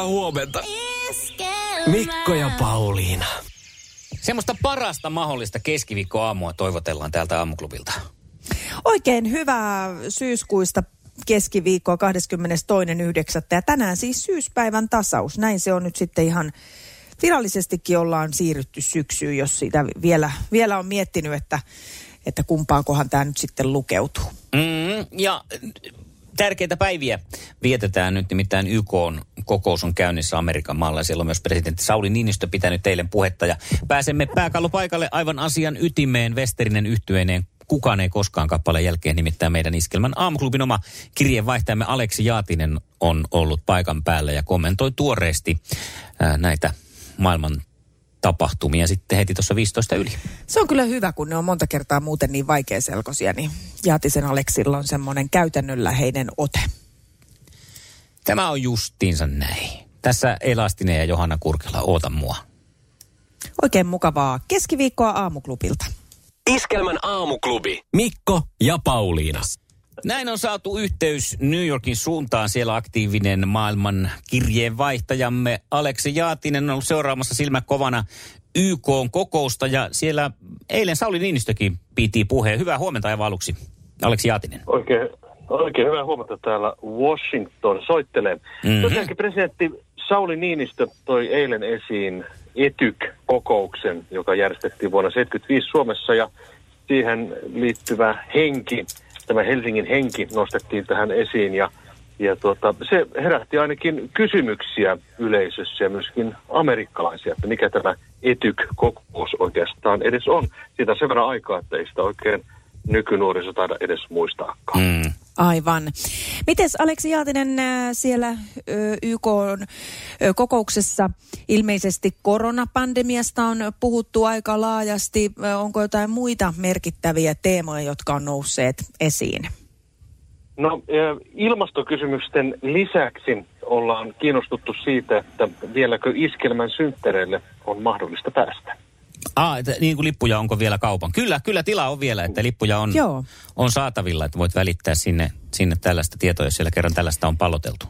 hyvää huomenta. Mikko ja Pauliina. Semmoista parasta mahdollista keskiviikkoaamua toivotellaan täältä aamuklubilta. Oikein hyvää syyskuista keskiviikkoa 22.9. Ja tänään siis syyspäivän tasaus. Näin se on nyt sitten ihan virallisestikin ollaan siirrytty syksyyn, jos sitä vielä, vielä on miettinyt, että, että kumpaankohan tämä nyt sitten lukeutuu. Mm, ja tärkeitä päiviä vietetään nyt, nimittäin YK on kokous on käynnissä Amerikan maalla. Siellä on myös presidentti Sauli Niinistö pitänyt teille puhetta ja pääsemme pääkallopaikalle aivan asian ytimeen Westerinen yhtyeineen Kukaan ei koskaan kappaleen jälkeen, nimittäin meidän iskelmän aamuklubin oma kirjeenvaihtajamme Aleksi Jaatinen on ollut paikan päällä ja kommentoi tuoreesti näitä maailman tapahtumia sitten heti tuossa 15 yli. Se on kyllä hyvä, kun ne on monta kertaa muuten niin vaikeaselkoisia, niin Jaatisen Aleksilla on semmoinen käytännönläheinen ote. Tämä on justiinsa näin. Tässä Elastinen ja Johanna Kurkela, oota mua. Oikein mukavaa keskiviikkoa aamuklubilta. Iskelmän aamuklubi. Mikko ja Pauliina. Näin on saatu yhteys New Yorkin suuntaan. Siellä aktiivinen maailman kirjeenvaihtajamme Aleksi Jaatinen on ollut seuraamassa silmä kovana YK kokousta ja siellä eilen Sauli Niinistökin piti puheen. Hyvää huomenta aivan aluksi, Aleksi Jaatinen. Oikein, oikein hyvää huomata täällä Washington soittelee. Mm-hmm. Tosiaankin presidentti Sauli Niinistö toi eilen esiin ETYK-kokouksen, joka järjestettiin vuonna 1975 Suomessa ja siihen liittyvä henki, tämä Helsingin henki nostettiin tähän esiin ja, ja tuota, se herätti ainakin kysymyksiä yleisössä ja myöskin amerikkalaisia, että mikä tämä ETYK-kokous oikeastaan edes on. Siitä on sen verran aikaa, että ei sitä oikein nykynuoriso taida edes muistaakaan. Mm. Aivan. Mites Aleksi Jaatinen äh, siellä YK kokouksessa ilmeisesti koronapandemiasta on puhuttu aika laajasti. Onko jotain muita merkittäviä teemoja, jotka on nousseet esiin? No ilmastokysymysten lisäksi ollaan kiinnostuttu siitä, että vieläkö iskelmän synttereille on mahdollista päästä. Ah, että niin kuin lippuja onko vielä kaupan? Kyllä, kyllä tila on vielä, että lippuja on, Joo. on saatavilla, että voit välittää sinne, sinne tällaista tietoa, jos siellä kerran tällaista on palloteltu.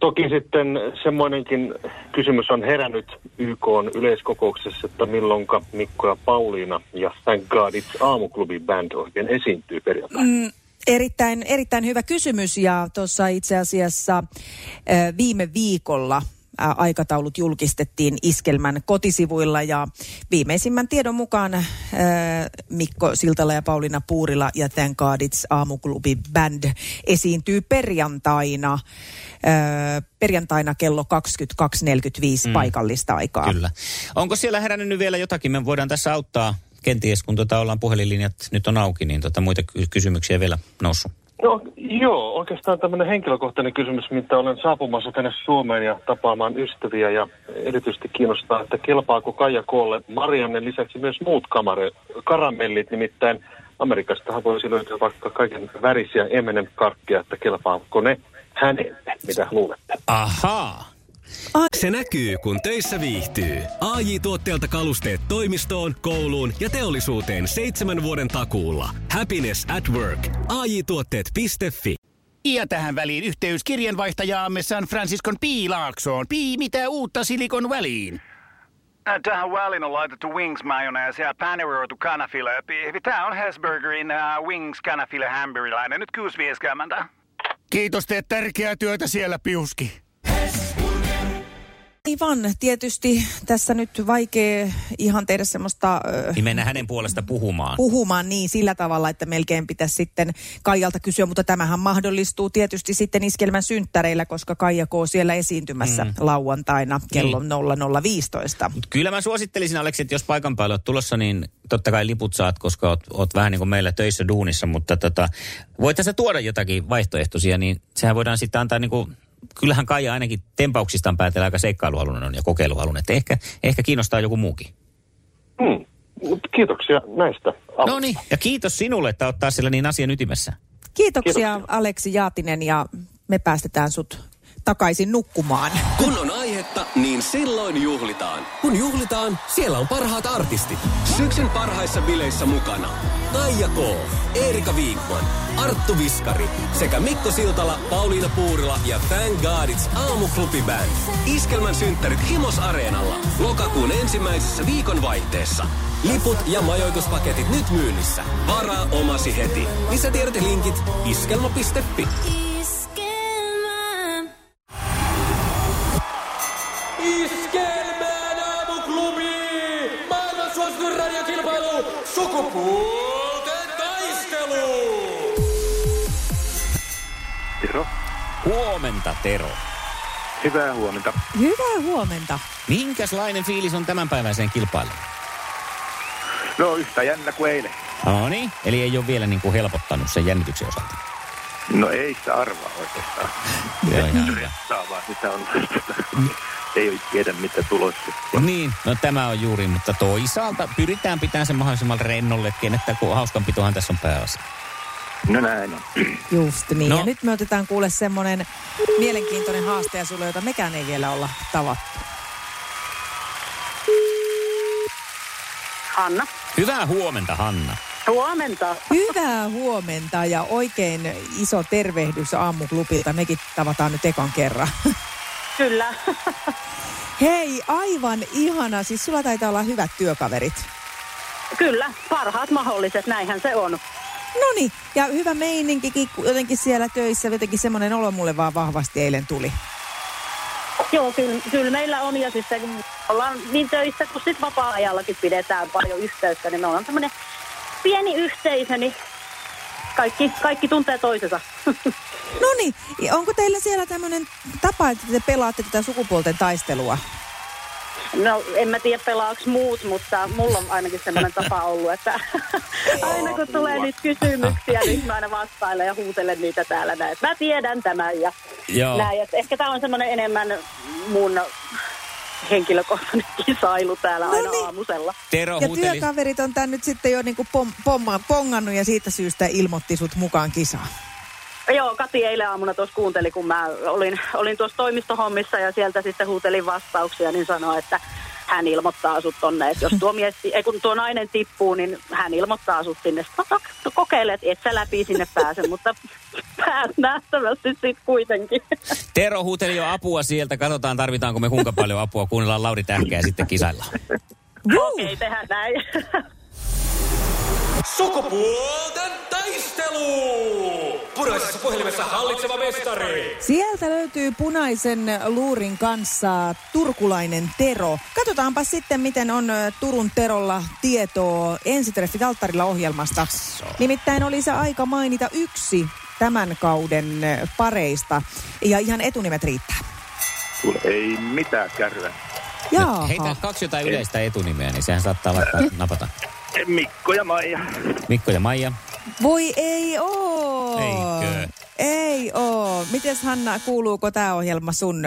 Toki sitten semmoinenkin kysymys on herännyt YK on yleiskokouksessa, että milloinka Mikko ja Pauliina ja Thank God It's aamuklubin band oikein esiintyy perjantaina. Mm. Erittäin, erittäin hyvä kysymys ja tuossa itse asiassa äh, viime viikolla aikataulut julkistettiin Iskelmän kotisivuilla ja viimeisimmän tiedon mukaan Mikko Siltala ja Pauliina Puurila ja Thank God It's Aamuklubi Band esiintyy perjantaina perjantaina kello 22.45 mm. paikallista aikaa. Kyllä. Onko siellä herännyt nyt vielä jotakin? Me voidaan tässä auttaa kenties, kun tota ollaan puhelinlinjat nyt on auki, niin tota muita kysymyksiä vielä noussut. No joo, oikeastaan tämmöinen henkilökohtainen kysymys, mitä olen saapumassa tänne Suomeen ja tapaamaan ystäviä ja erityisesti kiinnostaa, että kelpaako Kaija Koolle Marianne lisäksi myös muut kamare, karamellit, nimittäin Amerikastahan voisi löytyä vaikka kaiken värisiä M&M-karkkia, että kelpaako ne hänelle, mitä luulette? Ahaa. Se näkyy, kun töissä viihtyy. ai tuotteelta kalusteet toimistoon, kouluun ja teollisuuteen seitsemän vuoden takuulla. Happiness at work. ai tuotteetfi Ja tähän väliin yhteys kirjanvaihtajaamme San Franciscon Piilaaksoon. Pii, mitä uutta Silikon väliin? Tähän väliin on laitettu wings mayonnaise ja paneroitu kanafila. Tämä on Hesburgerin uh, wings kanafila hamburilainen. Nyt kuusi Kiitos, teet tärkeää työtä siellä, Piuski. Aivan, tietysti tässä nyt vaikea ihan tehdä semmoista... Niin mennä hänen puolesta puhumaan. Puhumaan niin sillä tavalla, että melkein pitäisi sitten Kaijalta kysyä, mutta tämähän mahdollistuu tietysti sitten iskelmän synttäreillä, koska Kaija K. siellä esiintymässä mm. lauantaina kello niin. 0015. Mut kyllä mä suosittelisin Aleksi, että jos paikan päälle olet tulossa, niin totta kai liput saat, koska oot, oot vähän niin kuin meillä töissä duunissa, mutta tota, voit tässä tuoda jotakin vaihtoehtoisia, niin sehän voidaan sitten antaa niin kuin kyllähän Kaija ainakin tempauksistaan päätellä aika seikkailuhalunen on ja kokeiluhalunen. Että ehkä, ehkä kiinnostaa joku muukin. Hmm. Kiitoksia näistä. No niin, ja kiitos sinulle, että ottaa siellä niin asian ytimessä. Kiitoksia, Kiitoksia. Aleksi Jaatinen ja me päästetään sut takaisin nukkumaan. Kun on aihetta, niin silloin juhlitaan. Kun juhlitaan, siellä on parhaat artistit. Syksyn parhaissa bileissä mukana. Kaija K, Eerika Viikman, Arttu Viskari sekä Mikko Siltala, Pauliina Puurila ja Thank God It's Aamuklubi Band. Iskelmän synttärit Himos Areenalla lokakuun ensimmäisessä viikonvaihteessa. Liput ja majoituspaketit nyt myynnissä. Varaa omasi heti. Lisätiedot ja linkit iskelma.fi. Sukupuolten taistelu! Tero. Huomenta, Tero. Hyvää huomenta. Hyvää huomenta. Minkälainen fiilis on tämänpäiväiseen kilpailuun? No yhtä jännä kuin eilen. No niin, eli ei ole vielä niin kuin helpottanut sen jännityksen osalta. No ei sitä arvaa oikeastaan. Joo, ihan hyvä. Saa vaan sitä on. Ei ole tiedä mitä tulossa. Niin, no tämä on juuri, mutta toisaalta pyritään pitämään sen mahdollisimman rennolle, että kenettä, kun hauskanpitohan tässä on pääasia. No näin on. Just niin. No. Ja nyt me otetaan kuule semmoinen mielenkiintoinen haaste sulle, jota mekään ei vielä olla tavattu. Hanna. Hyvää huomenta, Hanna. Huomenta. Hyvää huomenta ja oikein iso tervehdys aamuklubilta. Mekin tavataan nyt ekan kerran. Kyllä. Hei, aivan ihana. Siis sulla taitaa olla hyvät työkaverit. Kyllä, parhaat mahdolliset, näinhän se on. No niin, ja hyvä meininkikin jotenkin siellä töissä. Jotenkin semmoinen olo mulle vaan vahvasti eilen tuli. Joo, kyllä, kyllä meillä on ja sitten kun ollaan niin töissä kuin sitten vapaa-ajallakin pidetään paljon yhteyttä, niin me ollaan tämmöinen pieni yhteisö, niin kaikki, kaikki tuntee toisensa. No niin, onko teillä siellä tämmöinen tapa, että te pelaatte tätä sukupuolten taistelua? No, en mä tiedä pelaaks muut, mutta mulla on ainakin semmoinen tapa ollut, että aina kun tulee niitä kysymyksiä, niin mä aina vastailen ja huutelen niitä täällä näin. että Mä tiedän tämän ja Joo. näin. Että ehkä tämä on semmoinen enemmän mun henkilökohtainen kisailu täällä aina niin. aamusella. Tero Ja huuteli... työkaverit on tän nyt sitten jo niinku pom, pomma, pongannut ja siitä syystä ilmoitti sut mukaan kisaan. Joo, Kati eilen aamuna tuossa kuunteli, kun mä olin, olin tuossa toimistohommissa ja sieltä sitten huutelin vastauksia, niin sanoi, että hän ilmoittaa sut tonne, että jos tuo, mies, ei, kun tuo nainen tippuu, niin hän ilmoittaa sut sinne. Sitten mä to- kokeile, että et sä läpi sinne pääse, mutta päät nähtävästi sitten kuitenkin. Tero huuteli jo apua sieltä. Katsotaan, tarvitaanko me kuinka paljon apua. Kuunnellaan Lauri Tähkä ja sitten kisaillaan. Okei, okay, tehdään näin. Sukupuolten taistelu! Puraisessa puhelimessa hallitseva mestari. Sieltä löytyy punaisen luurin kanssa turkulainen Tero. Katsotaanpa sitten, miten on Turun Terolla tietoa ensitreffit alttarilla ohjelmasta. Nimittäin oli se aika mainita yksi tämän kauden pareista. Ja ihan etunimet riittää. Kuule, ei mitään kärryä. Jaaha. Heitä kaksi jotain yleistä etunimeä, niin sehän saattaa laittaa napata. Mikko ja Maija. Mikko ja Maija. Voi ei oo. Eikö? Ei oo. Mites Hanna, kuuluuko tämä ohjelma sun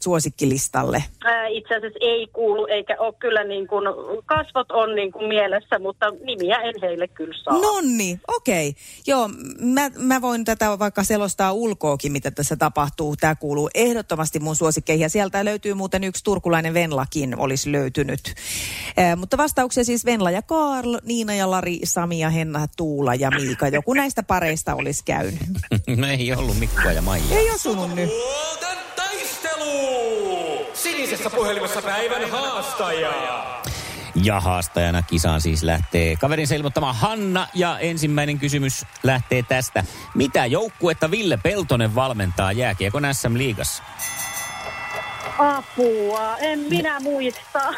suosikkilistalle? Ää, Itse asiassa ei kuulu, eikä ole kyllä niin kuin, kasvot on niin kuin mielessä, mutta nimiä en heille kyllä saa. Nonni, okei. Joo, mä, mä voin tätä vaikka selostaa ulkoakin, mitä tässä tapahtuu. Tämä kuuluu ehdottomasti mun suosikkeihin. Ja sieltä löytyy muuten yksi turkulainen Venlakin olisi löytynyt. Eh, mutta vastauksia siis Venla ja Karl, Niina ja Lari, Sami ja Henna, Tuula ja Miika. Joku näistä pareista olisi käynyt. No ei ollut Mikkoa ja Maija. Ei osunut nyt. Sukupuolten taistelu! Sinisessä puhelimessa päivän haastaja. Ja haastajana kisaan siis lähtee kaverinsa ilmoittama Hanna. Ja ensimmäinen kysymys lähtee tästä. Mitä joukkuetta Ville Peltonen valmentaa jääkiekon SM-liigassa? Apua, en minä muista.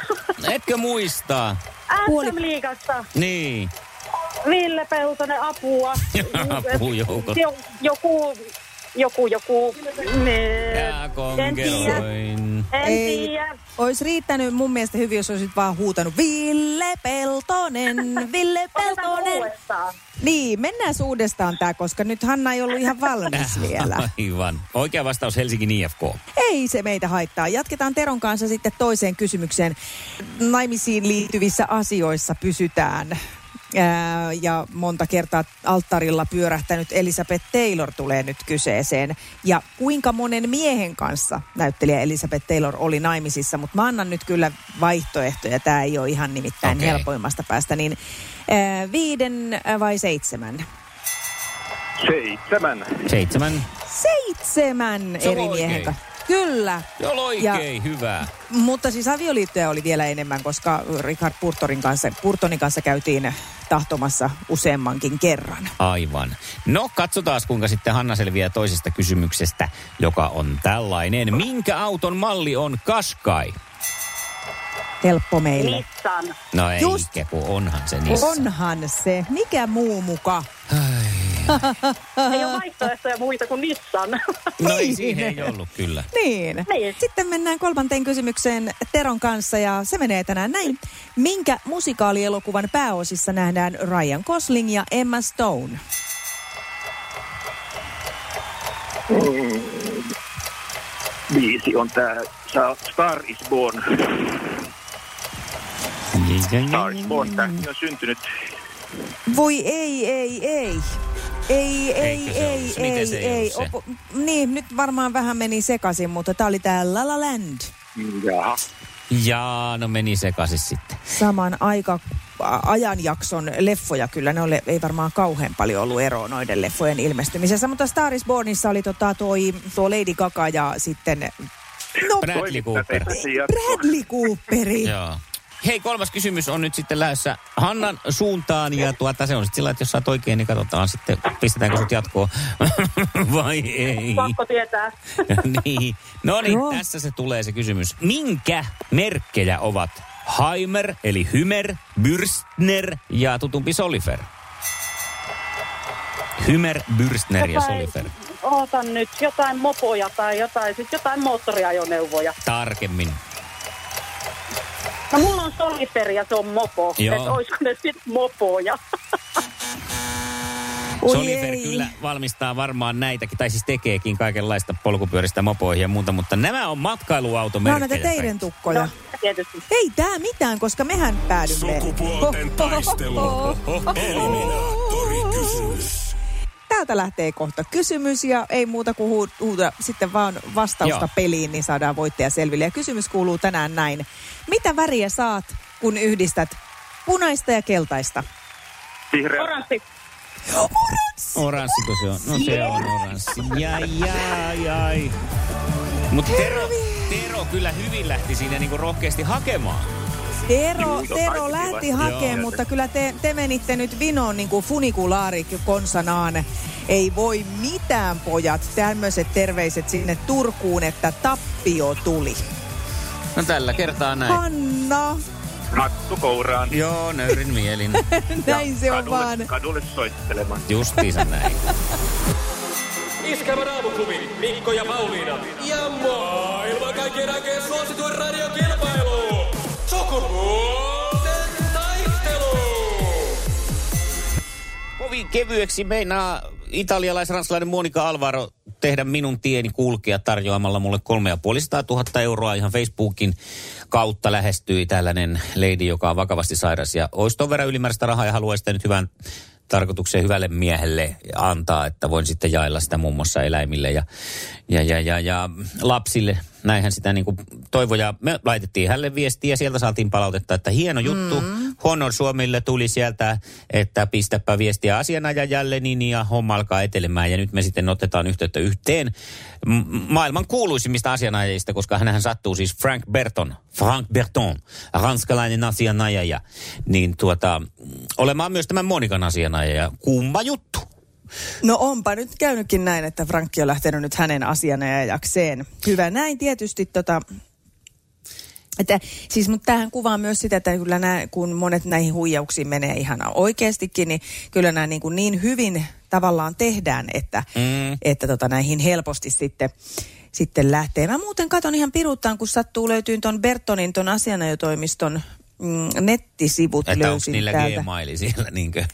Etkö muistaa? SM-liigasta. Niin. Ville Peltonen, apua. Apujoukot. Jo, joku, joku, joku. Ne, Ja en tiedä. En tiedä. Olisi riittänyt mun mielestä hyvin, jos olisit vaan huutanut Ville Peltonen, Ville Peltonen. Niin, mennään uudestaan tämä, koska nyt Hanna ei ollut ihan valmis vielä. Aivan. Oikea vastaus Helsingin IFK. Ei se meitä haittaa. Jatketaan Teron kanssa sitten toiseen kysymykseen. Naimisiin liittyvissä asioissa pysytään. Ää, ja monta kertaa alttarilla pyörähtänyt Elisabeth Taylor tulee nyt kyseeseen. Ja kuinka monen miehen kanssa näyttelijä Elisabeth Taylor oli naimisissa, mutta mä annan nyt kyllä vaihtoehtoja. Tämä ei ole ihan nimittäin Okei. helpoimmasta päästä. Niin ää, viiden vai seitsemän? Seitsemän. Seitsemän. Seitsemän Se eri miehen oikein. kanssa. Kyllä. Joo, oikein, hyvä. Mutta siis avioliittoja oli vielä enemmän, koska Richard Purtorin kanssa, Purtonin kanssa käytiin tahtomassa useammankin kerran. Aivan. No, katsotaan kuinka sitten Hanna selviää toisesta kysymyksestä, joka on tällainen. Minkä auton malli on Kaskai? Helppo meille. Nissan. No ei, Just. kun onhan se niissä. Onhan se. Mikä muu muka? Ei ole vaihtoehtoja muita kuin Nissan. No ei Niin. siihen ei ollut kyllä. Niin. Niin. Sitten mennään kolmanteen kysymykseen Teron kanssa ja se menee tänään näin. Minkä musikaalielokuvan pääosissa nähdään Ryan Gosling ja Emma Stone? Viisi on tää Star is Born. Star is Born, tähti on syntynyt. Voi ei, ei, ei. Ei, ei, Eikö ei, se? Ei, se ei ei. se? Opo, niin, nyt varmaan vähän meni sekaisin, mutta tämä oli tää La La Land. Jaha. Jaa, no meni sekaisin sitten. Saman aika ajanjakson leffoja kyllä. Ne ole, ei varmaan kauhean paljon ollut eroa noiden leffojen ilmestymisessä. Mutta Star is Bornissa oli tota toi, tuo Lady Gaga ja sitten... No, Bradley Cooper. Bradley Cooperi. Joo. Hei, kolmas kysymys on nyt sitten lähdössä Hannan suuntaan ja tuota, se on sitten sillä, että jos saat oikein, niin katsotaan sitten, pistetäänkö sut jatkoon vai ei. Pakko tietää. niin. No niin, Joo. tässä se tulee se kysymys. Minkä merkkejä ovat Heimer, eli Hymer, Bürstner ja tutumpi Solifer? Hymer, Bürstner ja Solifer. ootan nyt, jotain mopoja tai jotain, siis jotain moottoriajoneuvoja. Tarkemmin. No mulla on Solifer ja se on mopo. Joo. Että olisiko ne sitten mopoja? Ei. kyllä valmistaa varmaan näitäkin, tai siis tekeekin kaikenlaista polkupyöristä mopoihin ja muuta, mutta nämä on Nämä on matkailuautomerkkejä. näitä teidän tukkoja. No, tietysti. Ei tää mitään, koska mehän päädymme... Sukupuolten taistelu. Eliminaattorikysymys. Täältä lähtee kohta kysymys ja ei muuta kuin huu- huuta sitten vaan vastausta Joo. peliin, niin saadaan voittaja selville. Ja kysymys kuuluu tänään näin. Mitä väriä saat, kun yhdistät punaista ja keltaista? Vihreä. Oranssi. Oranssi se on. No se on oranssi. Jai, jai, jai. Mutta Tero, Tero kyllä hyvin lähti siinä niinku rohkeasti hakemaan. Tero, on Tero lähti hakemaan, mutta kyllä te, te menitte nyt vinoon niin kuin funikulaari konsanaan. Ei voi mitään pojat. Tämmöiset terveiset sinne Turkuun, että tappio tuli. No tällä kertaa näin. Hanna, Hattu kouraan. Joo, nöyrin mielin. näin se on kadulle, vaan. kadulle soittelemaan. Justiinsa näin. Iskävä raamuklubi, Mikko ja Pauliina. Ja maailman kaikkien aikeen suosituen radiokilpailu. Sukupuolten taistelu. Kovin kevyeksi meinaa italialais-ranskalainen Monika Alvaro tehdä minun tieni kulkea tarjoamalla mulle 350 000 euroa ihan Facebookin kautta lähestyi tällainen lady, joka on vakavasti sairas ja olisi ton verran ylimääräistä rahaa ja haluaisi nyt hyvän tarkoitukseen hyvälle miehelle antaa, että voin sitten jaella sitä muun muassa eläimille ja, ja, ja, ja, ja lapsille. Näinhän sitä niin kuin toivoi ja me laitettiin hänelle viestiä ja sieltä saatiin palautetta, että hieno juttu. Mm. Honor Suomille tuli sieltä, että pistäpä viestiä asianajajalle niin ja homma alkaa etelemään ja nyt me sitten otetaan yhteyttä yhteen maailman kuuluisimmista asianajajista, koska hänhän sattuu siis Frank Berton, Frank Berton, ranskalainen asianajaja, niin tuota, olemaan myös tämän Monikan asianajaja. Kumma juttu. No onpa nyt käynytkin näin, että Frankki on lähtenyt nyt hänen asianajajakseen. Hyvä näin tietysti tota, että, siis, mutta tämähän kuvaa myös sitä, että kyllä nämä, kun monet näihin huijauksiin menee ihan oikeastikin, niin kyllä nämä niin, kuin niin hyvin tavallaan tehdään, että, mm. että tota, näihin helposti sitten, sitten lähtee. Mä muuten katon ihan piruttaan, kun sattuu löytyy tuon Bertonin, tuon asianajotoimiston mm, nettisivut Että onko löysin niillä täältä. Gmaili siellä niinkö?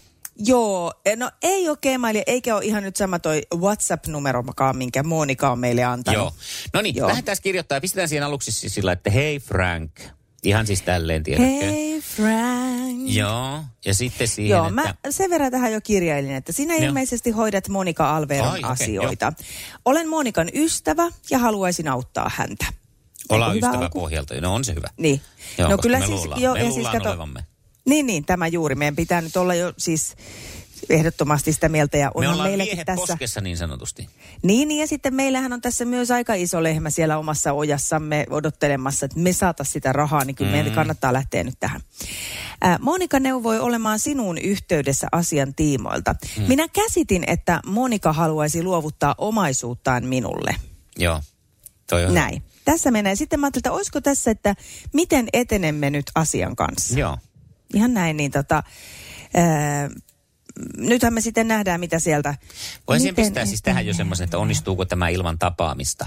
Joo, eh, no ei ole Gmail, eikä ole ihan nyt sama toi WhatsApp-numerokaan, minkä Monika on meille antanut. Joo. No niin, lähdetään kirjoittaa ja pistetään siihen aluksi siis sillä, että hei Frank. Ihan siis tälleen, tiedätkö? Hei Frank. Joo, ja sitten siihen, Joo, että... mä sen verran tähän jo kirjailin, että sinä Joo. ilmeisesti hoidat Monika Alveron Ai, asioita. Olen Monikan ystävä ja haluaisin auttaa häntä. Ollaan Eikö hyvä ystävä alku? pohjalta. No on se hyvä. Niin. Joo, no kyllä me siis, luullaan, joo, me ja siis kato, olevamme. niin, niin, tämä juuri. Meidän pitää nyt olla jo siis ehdottomasti sitä mieltä ja Me ollaan meilläkin tässä. poskessa niin sanotusti. Niin, niin, ja sitten meillähän on tässä myös aika iso lehmä siellä omassa ojassamme odottelemassa, että me saata sitä rahaa, niin kyllä mm. meidän kannattaa lähteä nyt tähän. Ää, Monika neuvoi olemaan sinuun yhteydessä asian tiimoilta. Mm. Minä käsitin, että Monika haluaisi luovuttaa omaisuuttaan minulle. Joo, toi on Näin. Tässä menee. Sitten mä ajattelin, että olisiko tässä, että miten etenemme nyt asian kanssa. Joo. Ihan näin, niin tota... Ää, nythän me sitten nähdään, mitä sieltä... Voisin miten pistää siis tähän jo semmoisen, että onnistuuko tämä ilman tapaamista.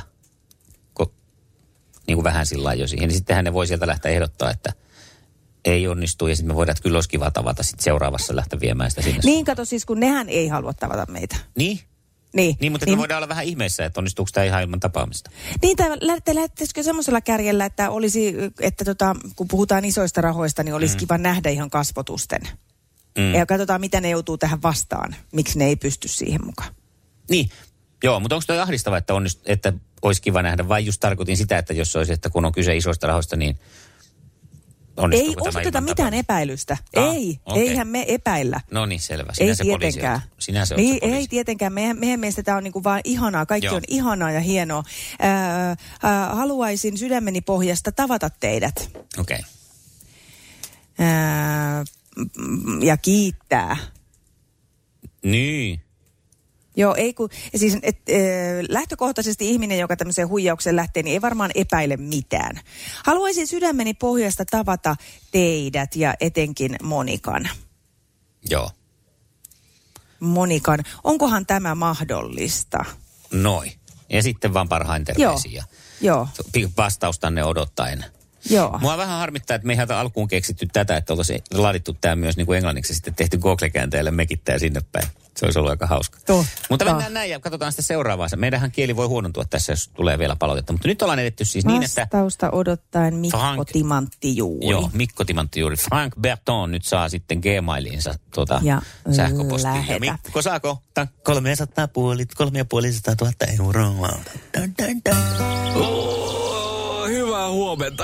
Ko, niin kuin vähän sillä jo siihen. Niin sittenhän ne voi sieltä lähteä ehdottaa, että ei onnistu. Ja sitten me voidaan, että kyllä olisi kiva tavata sitten seuraavassa lähteä viemään sitä sinne. Niin kato siis, kun nehän ei halua tavata meitä. Niin? Niin, Niin, mutta niin. me voidaan olla vähän ihmeissä, että onnistuuko tämä ihan ilman tapaamista. Niin, tai lähtee, lähtisikö semmoisella kärjellä, että olisi, että tota, kun puhutaan isoista rahoista, niin olisi mm. kiva nähdä ihan kasvotusten. Mm. Ja katsotaan, mitä ne joutuu tähän vastaan. Miksi ne ei pysty siihen mukaan. Niin, joo, mutta onko toi ahdistava, että, onnist, että olisi kiva nähdä, vai just tarkoitin sitä, että jos olisi, että kun on kyse isoista rahoista, niin Ei osoiteta ilman mitään epäilystä. Ah, ei, okei. eihän me epäillä. No niin, selvä. Ei Sinä se poliisi tietenkään. olet. Sinä se niin, se poliisi. ei tietenkään. Meidän, meidän mielestä tämä on niinku vaan ihanaa. Kaikki Joo. on ihanaa ja hienoa. Ää, ää, haluaisin sydämeni pohjasta tavata teidät. Okei. Okay. Mm, ja kiittää. Niin. Joo, ei kun, siis et, äh, lähtökohtaisesti ihminen, joka tämmöiseen huijaukseen lähtee, niin ei varmaan epäile mitään. Haluaisin sydämeni pohjasta tavata teidät ja etenkin Monikan. Joo. Monikan, onkohan tämä mahdollista? Noin. Ja sitten vaan parhain terveisiä. Joo, Vastaus tänne odottaen. Joo. Mua vähän harmittaa, että me ei ihan alkuun keksitty tätä, että oltaisiin laadittu tämä myös niin kuin englanniksi sitten tehty Google-käänteellä mekittää sinne päin. Se olisi ollut aika hauska. Totta. Mutta mennään näin ja katsotaan sitten seuraavaa. Meidänhän kieli voi huonontua tässä, jos tulee vielä palautetta. Mutta nyt ollaan edetty siis niin, että... Vastausta odottaen Mikko Frank- Timantti juuri. Joo, Mikko Timantti juuri. Frank Berton nyt saa sitten Gmailinsa tuota Ja sähköpostia. lähetä. Ja Mikko saa kohta 300 puoli, 350 000 euroa. Dun, dun, dun. Oh, hyvää huomenta.